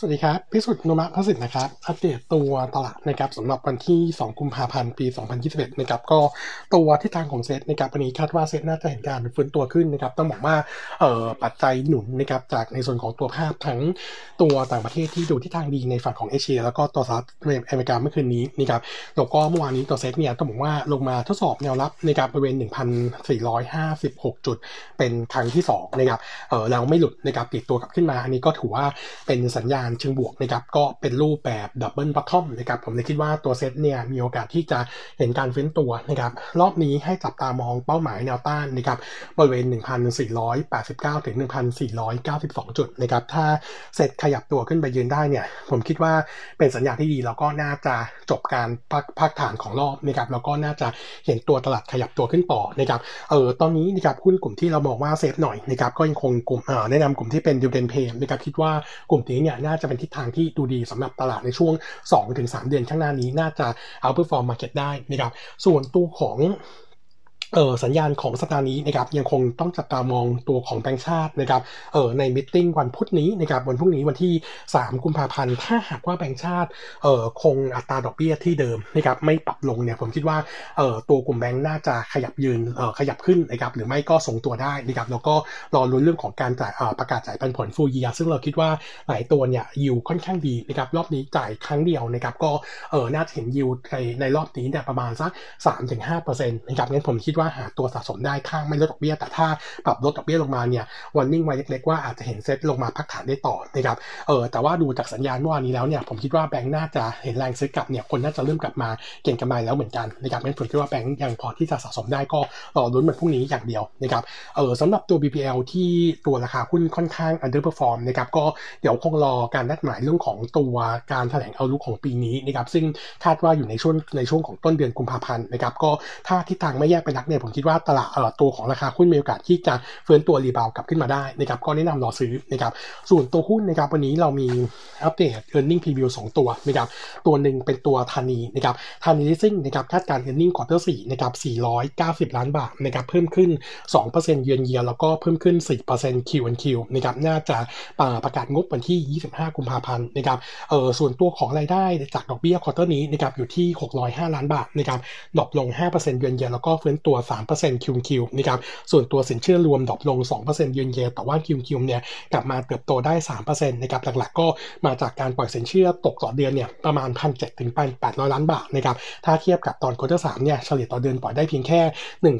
สวัสดีครับ พิสุทธิ์นุมะพสิทธิ์นะครับ อัปเดตตัวตลาดนะครับสำหรับวันที่ 2 กุมภาพันธ์ ปี 2021 นะครับ ก็ตัวทิศทางของเซตนะครับวันนี้คาดว่าเซตน่าจะเห็นการฟื้นตัวขึ้นนะครับ ต้องบอกว่าเอ่อปัจจัยหนุนนะครับจากในส่วนของตัวภาพทั้งตัวต่างประเทศที่ดูทิศทางดีในฝั่งของเอเชีย แล้วก็ตัวสหรัฐอเมริกาเมื่อคืนนี้นะครับ แล้วก็เมื่อวานนี้ตัวเซตเนี่ยต้องบอกว่าลงมาทดสอบแนวรับนะครับบริเวณ 1,456 จุด เป็นครั้งที่2นะครับ เออเราไม่หลุดนะครับติดตัวกลับขึ้นมา อันนี้ก็ถือว่าเป็นสัญญาณเชิงบวกนะครับก็เป็นรูปแบบดับเบิลบัตทอมนะครับผมเลยคิดว่าตัวเซตเนี่ยมีโอกาสที่จะเห็นการฟื้นตัวนะครับรอบนี้ให้จับตามองเป้าหมายแนวต้านนะครับบริเวณ 1,489 ถึง 1,492 จุดนะครับถ้าเซตขยับตัวขึ้นไปยืนได้เนี่ยผมคิดว่าเป็นสัญญาณที่ดีแล้วก็น่าจะจบการพักพักฐานของรอบนะครับแล้วก็น่าจะเห็นตัวตลาดขยับตัวขึ้นต่อนะครับเออตอนนี้นะครับหุ้นกลุ่มที่เราบอกว่า safe หน่อยนะครับก็ยังคงกลุ่มแนะนำกลุ่มที่เป็น dividend play นะครับคิดว่ากลุ่มนี้เนี่ยน่าจะเป็นทิศทางที่ดูดีสำหรับตลาดในช่วง 2-3 เดือนข้างหน้านี้น่าจะ outperform market ได้นะครับส่วนตัวของ เออสัญญาณของสัปดาห์นี้นะครับยังคงต้องจับตามองตัวของแบงก์ชาตินะครับเออใน meeting วันพุธนี้นะครับวันพรุ่งนี้วันที่ 3 กุมภาพันธ์ถ้าหากว่าแบงก์ชาติเออคงอัตราดอกเบี้ยที่เดิมนะครับไม่ปรับลงเนี่ยผมคิดว่าเออตัวกลุ่มแบงก์น่าจะขยับยืนเออขยับขึ้นนะครับหรือไม่ก็ทรงตัวได้นะครับแล้วก็รอรุ้นเรื่องของการจ่ายเออประกาศจ่ายปันผลฟูเยียซึ่งเราคิดว่าหลายตัวเนี่ยยิวค่อนข้างดีนะครับรอบนี้จ่ายครั้งเดียวนะครับก็เออน่าจะเห็นยิวในในรอบนี้เนี่ยประมาณสัก3-5%นะครับงั้นผมคิดว่าหาตัวสะสมได้ข้างไม่ลดดอกเบี้ย แต่ถ้าปรับลดดอกเบี้ยลงมาเนี่ยวันนิ่งไว้เล็กๆว่าอาจจะเห็นเซ็ตลงมาพักฐานได้ต่อนะครับเออแต่ว่าดูจากสัญญาณเมื่อวานนี้แล้วเนี่ยผมคิดว่าแบงค์น่าจะเห็นแรงซื้อกลับเนี่ยคนน่าจะเริ่มกลับมาเก็งกำไรแล้วเหมือนกันนะครับงั้นผมคิดว่าแบงค์ยังพอที่จะสะสมได้ก็รอลุ้นเหมือนพรุ่งนี้อย่างเดียวนะครับเออสำหรับตัว BPL ที่ตัวราคาหุ้นค่อนข้าง underperform นะครับก็เดี๋ยวคงรอการนัดหมายเรื่องของตัวการแถลงเอาลุกของปีนี้นะครับซึ่งคาดว่าอยู่ในช่วงในช่วงของต้นเดือนกุมภาพันธ์นะครับก็ถ้าทิศทางไม่แยกไปนักเนี่ยผมคิดว่าตลาดตัวของราคาหุ้นมีโอกาสที่จะเฟื้นตัวรีบาวกลับขึ้นมาได้นะครับก็แนะนำรอซื้อนะครับส่วนตัวหุ้นนะครับวันนี้เรามีอัปเดต e a r n i n g preview 2 ตัวนะครับตัวหนึ่งเป็นตัวธานีนะครับธานีลิสซิ่งนะครับคาดการ e a r n i n g quarter 4นะครับ490 ล้านบาทนะครับเพิ่มขึ้น 2%เยือนเยียแล้วก็เพิ่มขึ้น 4% Q on Q นะครับน่าจะประกาศงบวันที่ 25 กุมภาพันธ์นะครับเออส่วนตัวของรายได้จากดอกเบี้ย quarter นี้นะครับอยู่ที่ 605 ล้านบาทนะครับ drop ลง 5%เยือนเยียแล้วก็ฟื้นตัว3% Q on Q นะครับส่วนตัวสินเชื่อรวม drop ลง2%ยืนเยียแต่ว่า QoQ เนี่ยกลับมาเติบโตได้ 3%นะครับหลักๆ ก็มาจากการปล่อยสินเชื่อตกต่อเดือนเนี่ยประมาณ 1,700ถึง800 ล้านบาทนะครับถ้าเทียบกับตอน quarter สามเนี่ยเฉลี่ยต่อเดือนปล่อยได้เพียงแค่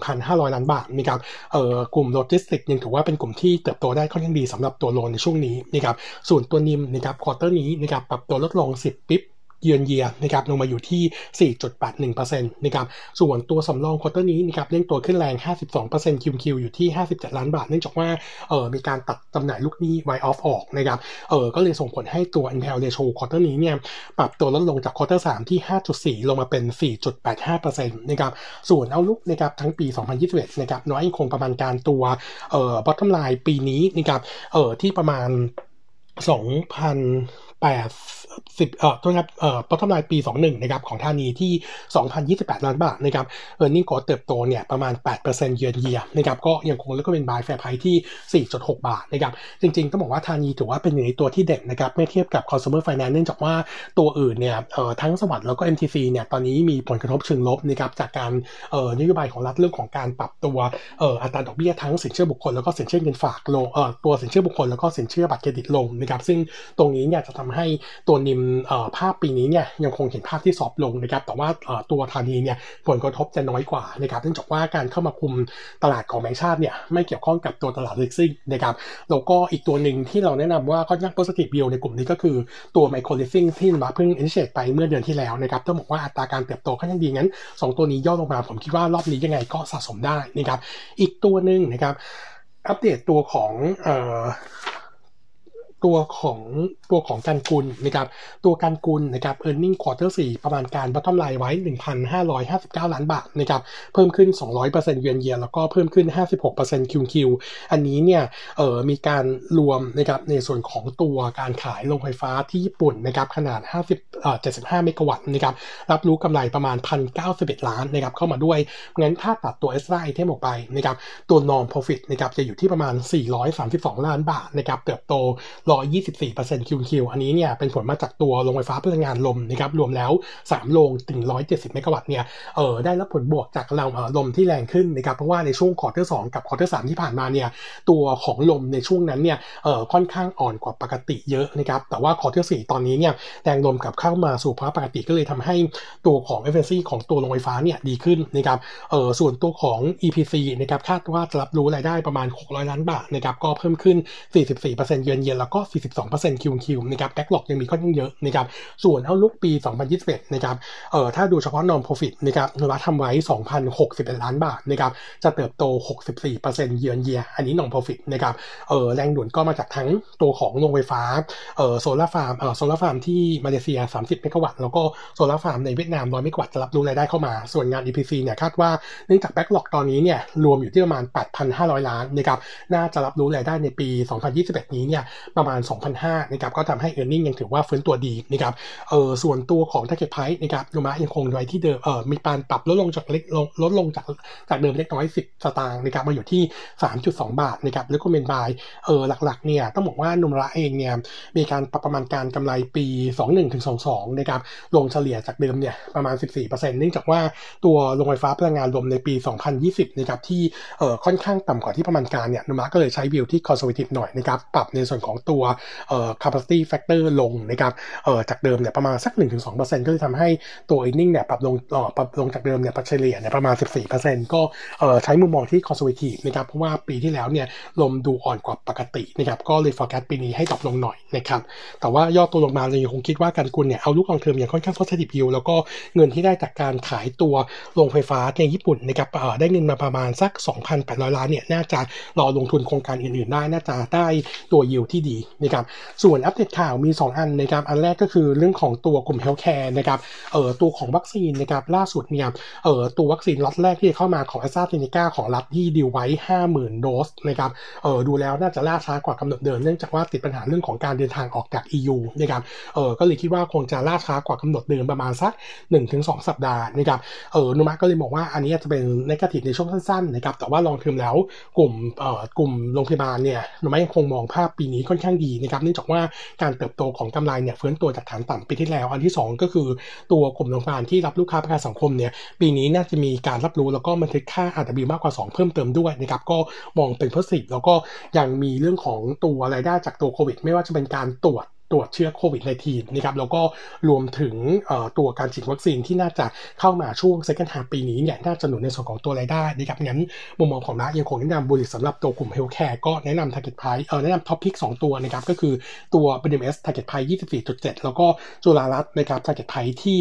1,500 ล้านบาทนะครับเอ่อกลุ่มโลจิสติกยังถือว่าเป็นกลุ่มที่เติบโตได้ค่อนข้างดีสำหรับตัว loan ในช่วงนี้นะครับส่วนตัว NIM นะครับ quarter นี้นะครับปรับตัวลดลง 10 bip year on year นะครับลงมาอยู่ที่ 4.81%นะครับส่วนตัวสำรอง quarter นี้นะครับเร่งตัวขึ้นแรง 52% QoQ อยู่ที่ 57 ล้านบาท เนื่องจากว่าเออมีการตัดจำหน่ายลูกหนี้ไวออฟออกนะครับเออก็เลยส่งผลให้ตัว NPL ratio quarter นี้เนี่ยปรับตัวลดลงจาก quarter 3ที่ 5.4 ลงมาเป็น 4.85%นะครับส่วน outlook นะครับทั้งปี 2021นะครับโนมูระคงประมาณการตัวเอ่อ bottom line ปีนี้นะครับเออที่ประมาณ 2,000 8 10เอ่อต้นครับเอ่อประมาณการปี 21 นะครับ ของธานีที่ 2,028 ล้านบาทนะครับ earning ก็เติบโตเนี่ยประมาณ 8%เยือนเยียนะครับ ก็ยังคงแล้วก็เป็น buy fair price ที่ 4.6 บาทนะครับ จริงๆ ต้องบอกว่าธานีถือว่าเป็นหนึ่งในตัวที่เด่นนะครับเมื่อเทียบกับ consumer finance เนื่องจากว่าตัวอื่นเนี่ยเอ่อทั้ง SAWAD แล้วก็ MTC เนี่ย ตอนนี้มีผลกระทบเชิงลบนะครับ จากการเอ่อนโยบายของรัฐเรื่องของการปรับตัวเอ่ออัตราดอกเบี้ยทั้งสินเชื่อบุคคลแล้วก็สินเชื่อเงินฝากลงเอ่อตัวสินเชื่อบุคคลแล้วก็สินเชื่อบัตรเครดิตลงนะครับซึ่งตรงนี้เนี่ยจะทำให้ตัวนิมภาพปีนี้เนี่ยยังคงเห็นภาพที่ซอฟลงนะครับแต่ว่าตัวธานีเนี่ยผลกระทบจะน้อยกว่านะครับเนื่องจากว่าการเข้ามาคุมตลาดของแบงก์ชาติเนี่ยไม่เกี่ยวข้องกับตัวตลาดลิกซิ่งนะครับแล้วก็อีกตัวหนึ่งที่เราแนะนำว่าก็ยังโพสิทีฟวิวในกลุ่มนี้ก็คือตัวไมโครลิซิ่งที่มาเพิ่งอินิเชตไปเมื่อเดือนที่แล้วนะครับต้องบอกว่าอัตราการเติบโตค่อนข้างดีงั้น 2 ตัวนี้ย่อลงมาผมคิดว่ารอบนี้ยังไงก็สะสมได้นะครับอีกตัวหนึ่งนะครับอัปเดตตัวของ ตัวของตัวของการกุลนะครับตัวการกุลนะครับ e a r n i n g quarter 4 ประมาณการบัตทอมไลน์ไว้ 1,559 ล้านบาทนะครับเพิ่มขึ้น 200%เยือนเยียแล้วก็เพิ่มขึ้น 56%คิวคิวอันนี้เนี่ยเออมีการรวมนะครับในส่วนของตัวการขายโรงไฟฟ้าที่ญี่ปุ่นนะครับขนาด 50เอ่อ75 เมกะวัตต์นะครับรับรู้กำไรประมาณ 1,091 ล้านนะครับเข้ามาด้วยงั้นถ้าตัดตัว extra item ออกไปนะครับตัวนอง profit นะครับจะอยู่ที่ประมาณ 432 ล้านบาทนะครับเติบโต124% QoQ อันนี้เนี่ยเป็นผลมาจากตัวโรงไฟฟ้าพลังงานลมนะครับรวมแล้ว 3 โรงถึง 170 เมกะวัตต์เนี่ยเออได้รับผลบวกจากแรงลมที่แรงขึ้นนะครับเพราะว่าในช่วง quarter 2 กับ quarter 3ที่ผ่านมาเนี่ยตัวของลมในช่วงนั้นเนี่ยเออค่อนข้างอ่อนกว่าปกติเยอะนะครับแต่ว่า quarter 4 ตอนนี้เนี่ยแรงลมกลับเข้ามาสู่ภาวะปกติก็เลยทำให้ตัวของ efficiency ของตัวโรงไฟฟ้าเนี่ยดีขึ้นนะครับเออส่วนตัวของ EPC นะครับคาดว่าจะรับรู้รายได้ประมาณ 600 ล้านบาทนะครับก็เพิ่มขึ้น 44%เยือนเยียนแล้วก็42%คิวคิวนะครับแบ็กหลอกยังมีค่อนข้างเยอะนะครับส่วนเอาลุกปี 2021นะครับเอ่อถ้าดูเฉพาะ non profit นะครับนวัตทำไว้ 2,061 ล้านบาทนะครับจะเติบโต 64%เยือนเยียอันนี้ non profit นะครับเอ่อแรงด่วนก็มาจากทั้งตัวของโรงไฟฟ้าเอ่อโซลาร์ฟาร์มเอ่อโซลาร์ฟาร์มที่มาเลเซีย 30 เมกะวัตต์แล้วก็โซลาร์ฟาร์มในเวียดนาม100เมกะวัตต์จะรับรู้รายได้เข้ามาส่วนงาน EPC เนี่ยคาดว่าเนื่องจาก backlog ตอนนี้เนี่ยรวมอยู่ที่ประมาณ 8,500 ล้านนะครับน่าจะรับรู้รายได้ในปี 2021 นี้เนี่ยประมาณ 2,500นะครับก็ทำให้ e a r n i n g ยังถือว่าฟื้นตัวดีนะครับเออส่วนตัวของ target price นะครับโนมูระยังคงไว้ที่เดิมเออมีการปรับลดลงจากเล็กลงลดลงจากจากเดิมเล็กน้อย 10 สตางค์นะครับมาอยู่ที่ 3.2 บาทนะครับแล้วก็เมนบายเออหลักๆเนี่ยต้องบอกว่านุมระเองเนี่ยมีการปรับประมาณการกำไรปี 21ถึง22นะครับลงเฉลี่ยจากเดิมเนี่ยประมาณ 14%เนื่องจากว่าตัวโรงไฟฟ้าพลังงานรวมในปี 2020นะครับที่เออค่อนข้างต่ำกว่าที่ประมาณการเนี่ยนุมระก็เลยใช้วิวที่ conservative หน่อยนะครับปรับในส่วนของตัวเอ่อ capacity factor ลงนะครับเออจากเดิมเนี่ยประมาณสัก 1-2%ก็เลยทำให้ตัว earning เนี่ยปรับลงเอ่อปรับลงจากเดิมเนี่ยปัจเฉลี่ยเนี่ยประมาณ 14%ก็เอ่อใช้มุมมองที่ conservative นะครับเพราะว่าปีที่แล้วเนี่ยลมดูอ่อนกว่าปกตินะครับก็เลย forecast ปีนี้ให้ drop ลงหน่อยนะครับแต่ว่าโดยตัวโนมูระยังคงคิดว่ากันกุลเนี่ย outlook long term ยังค่อนข้าง positive yield แล้วก็เงินที่ได้จากการขายตัวโรงไฟฟ้าในญี่ปุ่นนะครับเอ่อได้เงินมาประมาณสัก 2,800 ล้านเนี่ยน่าจะรอลงทุนโครงการอื่นๆได้น่าจะได้ตัวยิวที่ดีนะครับส่วนอัปเดตข่าวมี 2 อันนะครับอันแรกก็คือเรื่องของตัวกลุ่ม healthcare นะครับเอ่อตัวของวัคซีนนะครับล่าสุดเนี่ยเอ่อตัววัคซีนล็อตแรกที่เข้ามาของแอสตราเซเนกาของรัฐที่ดีลไว้ 50,000 โดสนะครับเอ่อดูแล้วน่าจะล่าช้ากว่ากำหนดเดิมเนื่องจากว่าติดปัญหาเรื่องของการเดินทางออกจาก EU นะครับเออก็เลยคิดว่าคงจะล่าช้ากว่ากำหนดเดิมประมาณสัก 1-2 สัปดาห์นะครับเออโนมูระก็เลยบอกว่าอันนี้จะเป็น negative ในช่วงสั้นๆนะครับแต่ว่า long term แล้วกลุ่มเอ่อกลุ่มโรงพยาบาลเนี่ยโนมูระยังคงมองภาพปีนี้ค่อนข้างดีนะครับเนื่องจากว่าการเติบโตของกำไรเนี่ยเฟื้นตัวจากฐานต่ำปีที่แล้ว อันที่ 2 ก็คือตัวกลุ่มโรงพยาบาลที่รับลูกค้าประกันสังคมเนี่ยปีนี้น่าจะมีการรับรู้แล้วก็บันทึกค่า RW มากกว่า 2 เพิ่มเติมด้วยนะครับก็มองเป็นโพสิทีฟแล้วก็ยังมีเรื่องของตัวรายได้จากตัวโควิด ไม่ว่าจะเป็นการตรวจ ตรวจเชื้อโควิด -19 นะครับแล้วก็รวมถึงตัวการฉีดวัคซีนที่น่าจะเข้ามาช่วง second half ปีนี้เนี่ยน่าจะหนุนในส่วนของตัวรายได้นะครับงั้นมุมมองของนักยังคงแนะนำบริษัทสำหรับตัวกลุ่ม healthcare ก็แนะนำ target price เออแนะนำ topic 2ตัวนะครับก็คือตัว BMS target price 24.7 แล้วก็จุฬารัตน์นะครับ target price ที่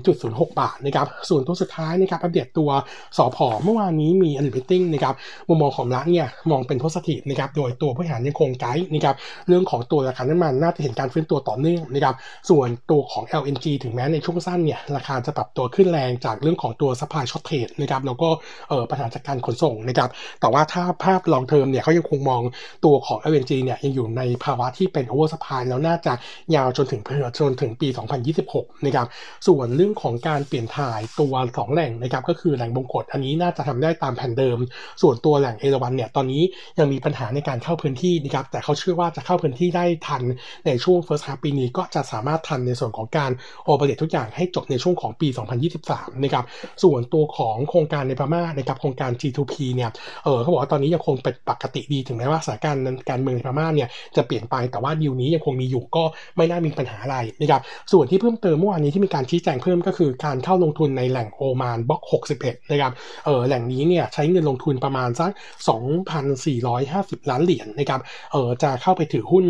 3.06 บาทนะครับส่วนตัวสุดท้ายนะครับอัปเดตตัวสอพอเมื่อวานนี้มี annual meeting นะครับมุมมองของนักเนี่ยมองเป็น positive นะครับโดยตัวผู้บริหารยังคงไกด์นะครับเรื่องของตัวราคาน้ำมันน่าจะเห็นการฟื้นตัวต่อเนื่องนะครับ ส่วนตัวของ LNG ถึงแม้ในช่วงสั้นเนี่ยราคาจะปรับตัวขึ้นแรงจากเรื่องของตัว supply shortage นะครับแล้วก็เออปัญหาจากการขนส่งนะครับ แต่ว่าถ้าภาพ long term เนี่ยเขายังคงมองตัวของ LNG เนี่ยยังอยู่ในภาวะที่เป็น over supply แล้วน่าจะยาวจนถึงจนถึงปี 2026 นะครับ ส่วนเรื่องของการเปลี่ยนถ่ายตัว 2 แหล่งนะครับก็คือแหล่งบงกฎอันนี้น่าจะทำได้ตามแผนเดิม ส่วนตัวแหล่งเอราวันเนี่ยตอนนี้ยังมีปัญหาในการเข้าพื้นที่นะครับแต่เขาเชื่อว่าจะเข้าพื้นที่ได้ทันในช่วง first half ปีนี้ก็จะสามารถทันในส่วนของการโอเปเรตทุกอย่างให้จบในช่วงของปี 2023 นะครับ ส่วนตัวของโครงการในพม่านะครับโครงการ G2P เนี่ยเออเขาบอกว่าตอนนี้ยังคงเป็นปกติดีถึงแม้ว่าสถานการณ์การเมืองในพม่าเนี่ยจะเปลี่ยนไปแต่ว่าดีลนี้ยังคงมีอยู่ก็ไม่น่ามีปัญหาอะไรนะครับส่วนที่เพิ่มเติมเมื่อวานนี้ที่มีการชี้แจงเพิ่มก็คือการเข้าลงทุนในแหล่งโอมานบล็อก 61 นะครับเออแหล่งนี้เนี่ยใช้เงินลงทุนประมาณสัก2,450 ล้านเหรียญนนะครับเออจะเข้าไปถือหุ้น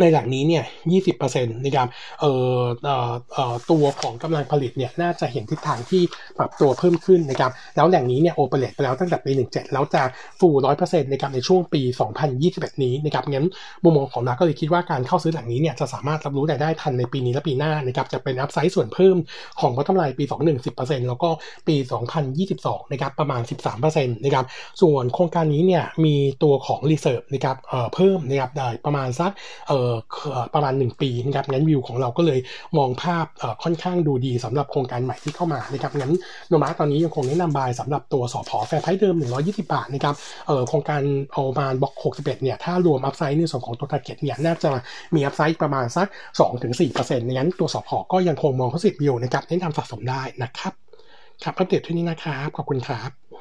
ในหลังนี้เนี่ย 20%นะครับเอ่อเอ่อเอ่อตัวของกำลังผลิตเนี่ย น่าจะเห็นทิศทางที่ปรับตัวเพิ่มขึ้นนะครับ แล้วแหล่งนี้เนี่ยโอเปเรตไปแล้วตั้งแต่ปี 17 แล้วจะฟูร้อยเปอร์เซ็นต์นะครับในช่วงปี 2021 นี้นะครับ งั้นมุมมองของนักก็เลยคิดว่าการเข้าซื้อหล่งนี้เนี่ยจะสามารถรับรู้รายได้ทันในปีนี้และปีหน้านะครับ จะเป็นอัพไซด์ส่วนเพิ่มของพัฒนาปี 21 10%แล้วก็ปี 2022 นะครับ ประมาณ 13%นะครับ ส่วนโครงการนี้เนี่ยมีตัวของ reserve นะครับ เอ่อ เพิ่มนะครับได้ประมาณสัก เอ่ออประมาณ 1 ปีนะครับงั้นวิวของเราก็เลยมองภาพค่อนข้างดูดีสำหรับโครงการใหม่ที่เข้ามานะครับงั้นโนมูระตอนนี้ยังคงแนะนำ buy สำหรับตัวสผ. fair price เดิม 120 บาทนะครับเออโครงการโอมาบล็อก61เนี่ยถ้ารวม upside ในส่วนของตัว target เนี่ยน่าจะมี upside ประมาณสัก 2-4%งั้นตัวสอพอก็ยังคงมอง positive view นะครับแนะนำสะสมได้นะครับครับอัปเดตที่นี้นะครับ ขอบคุณครับ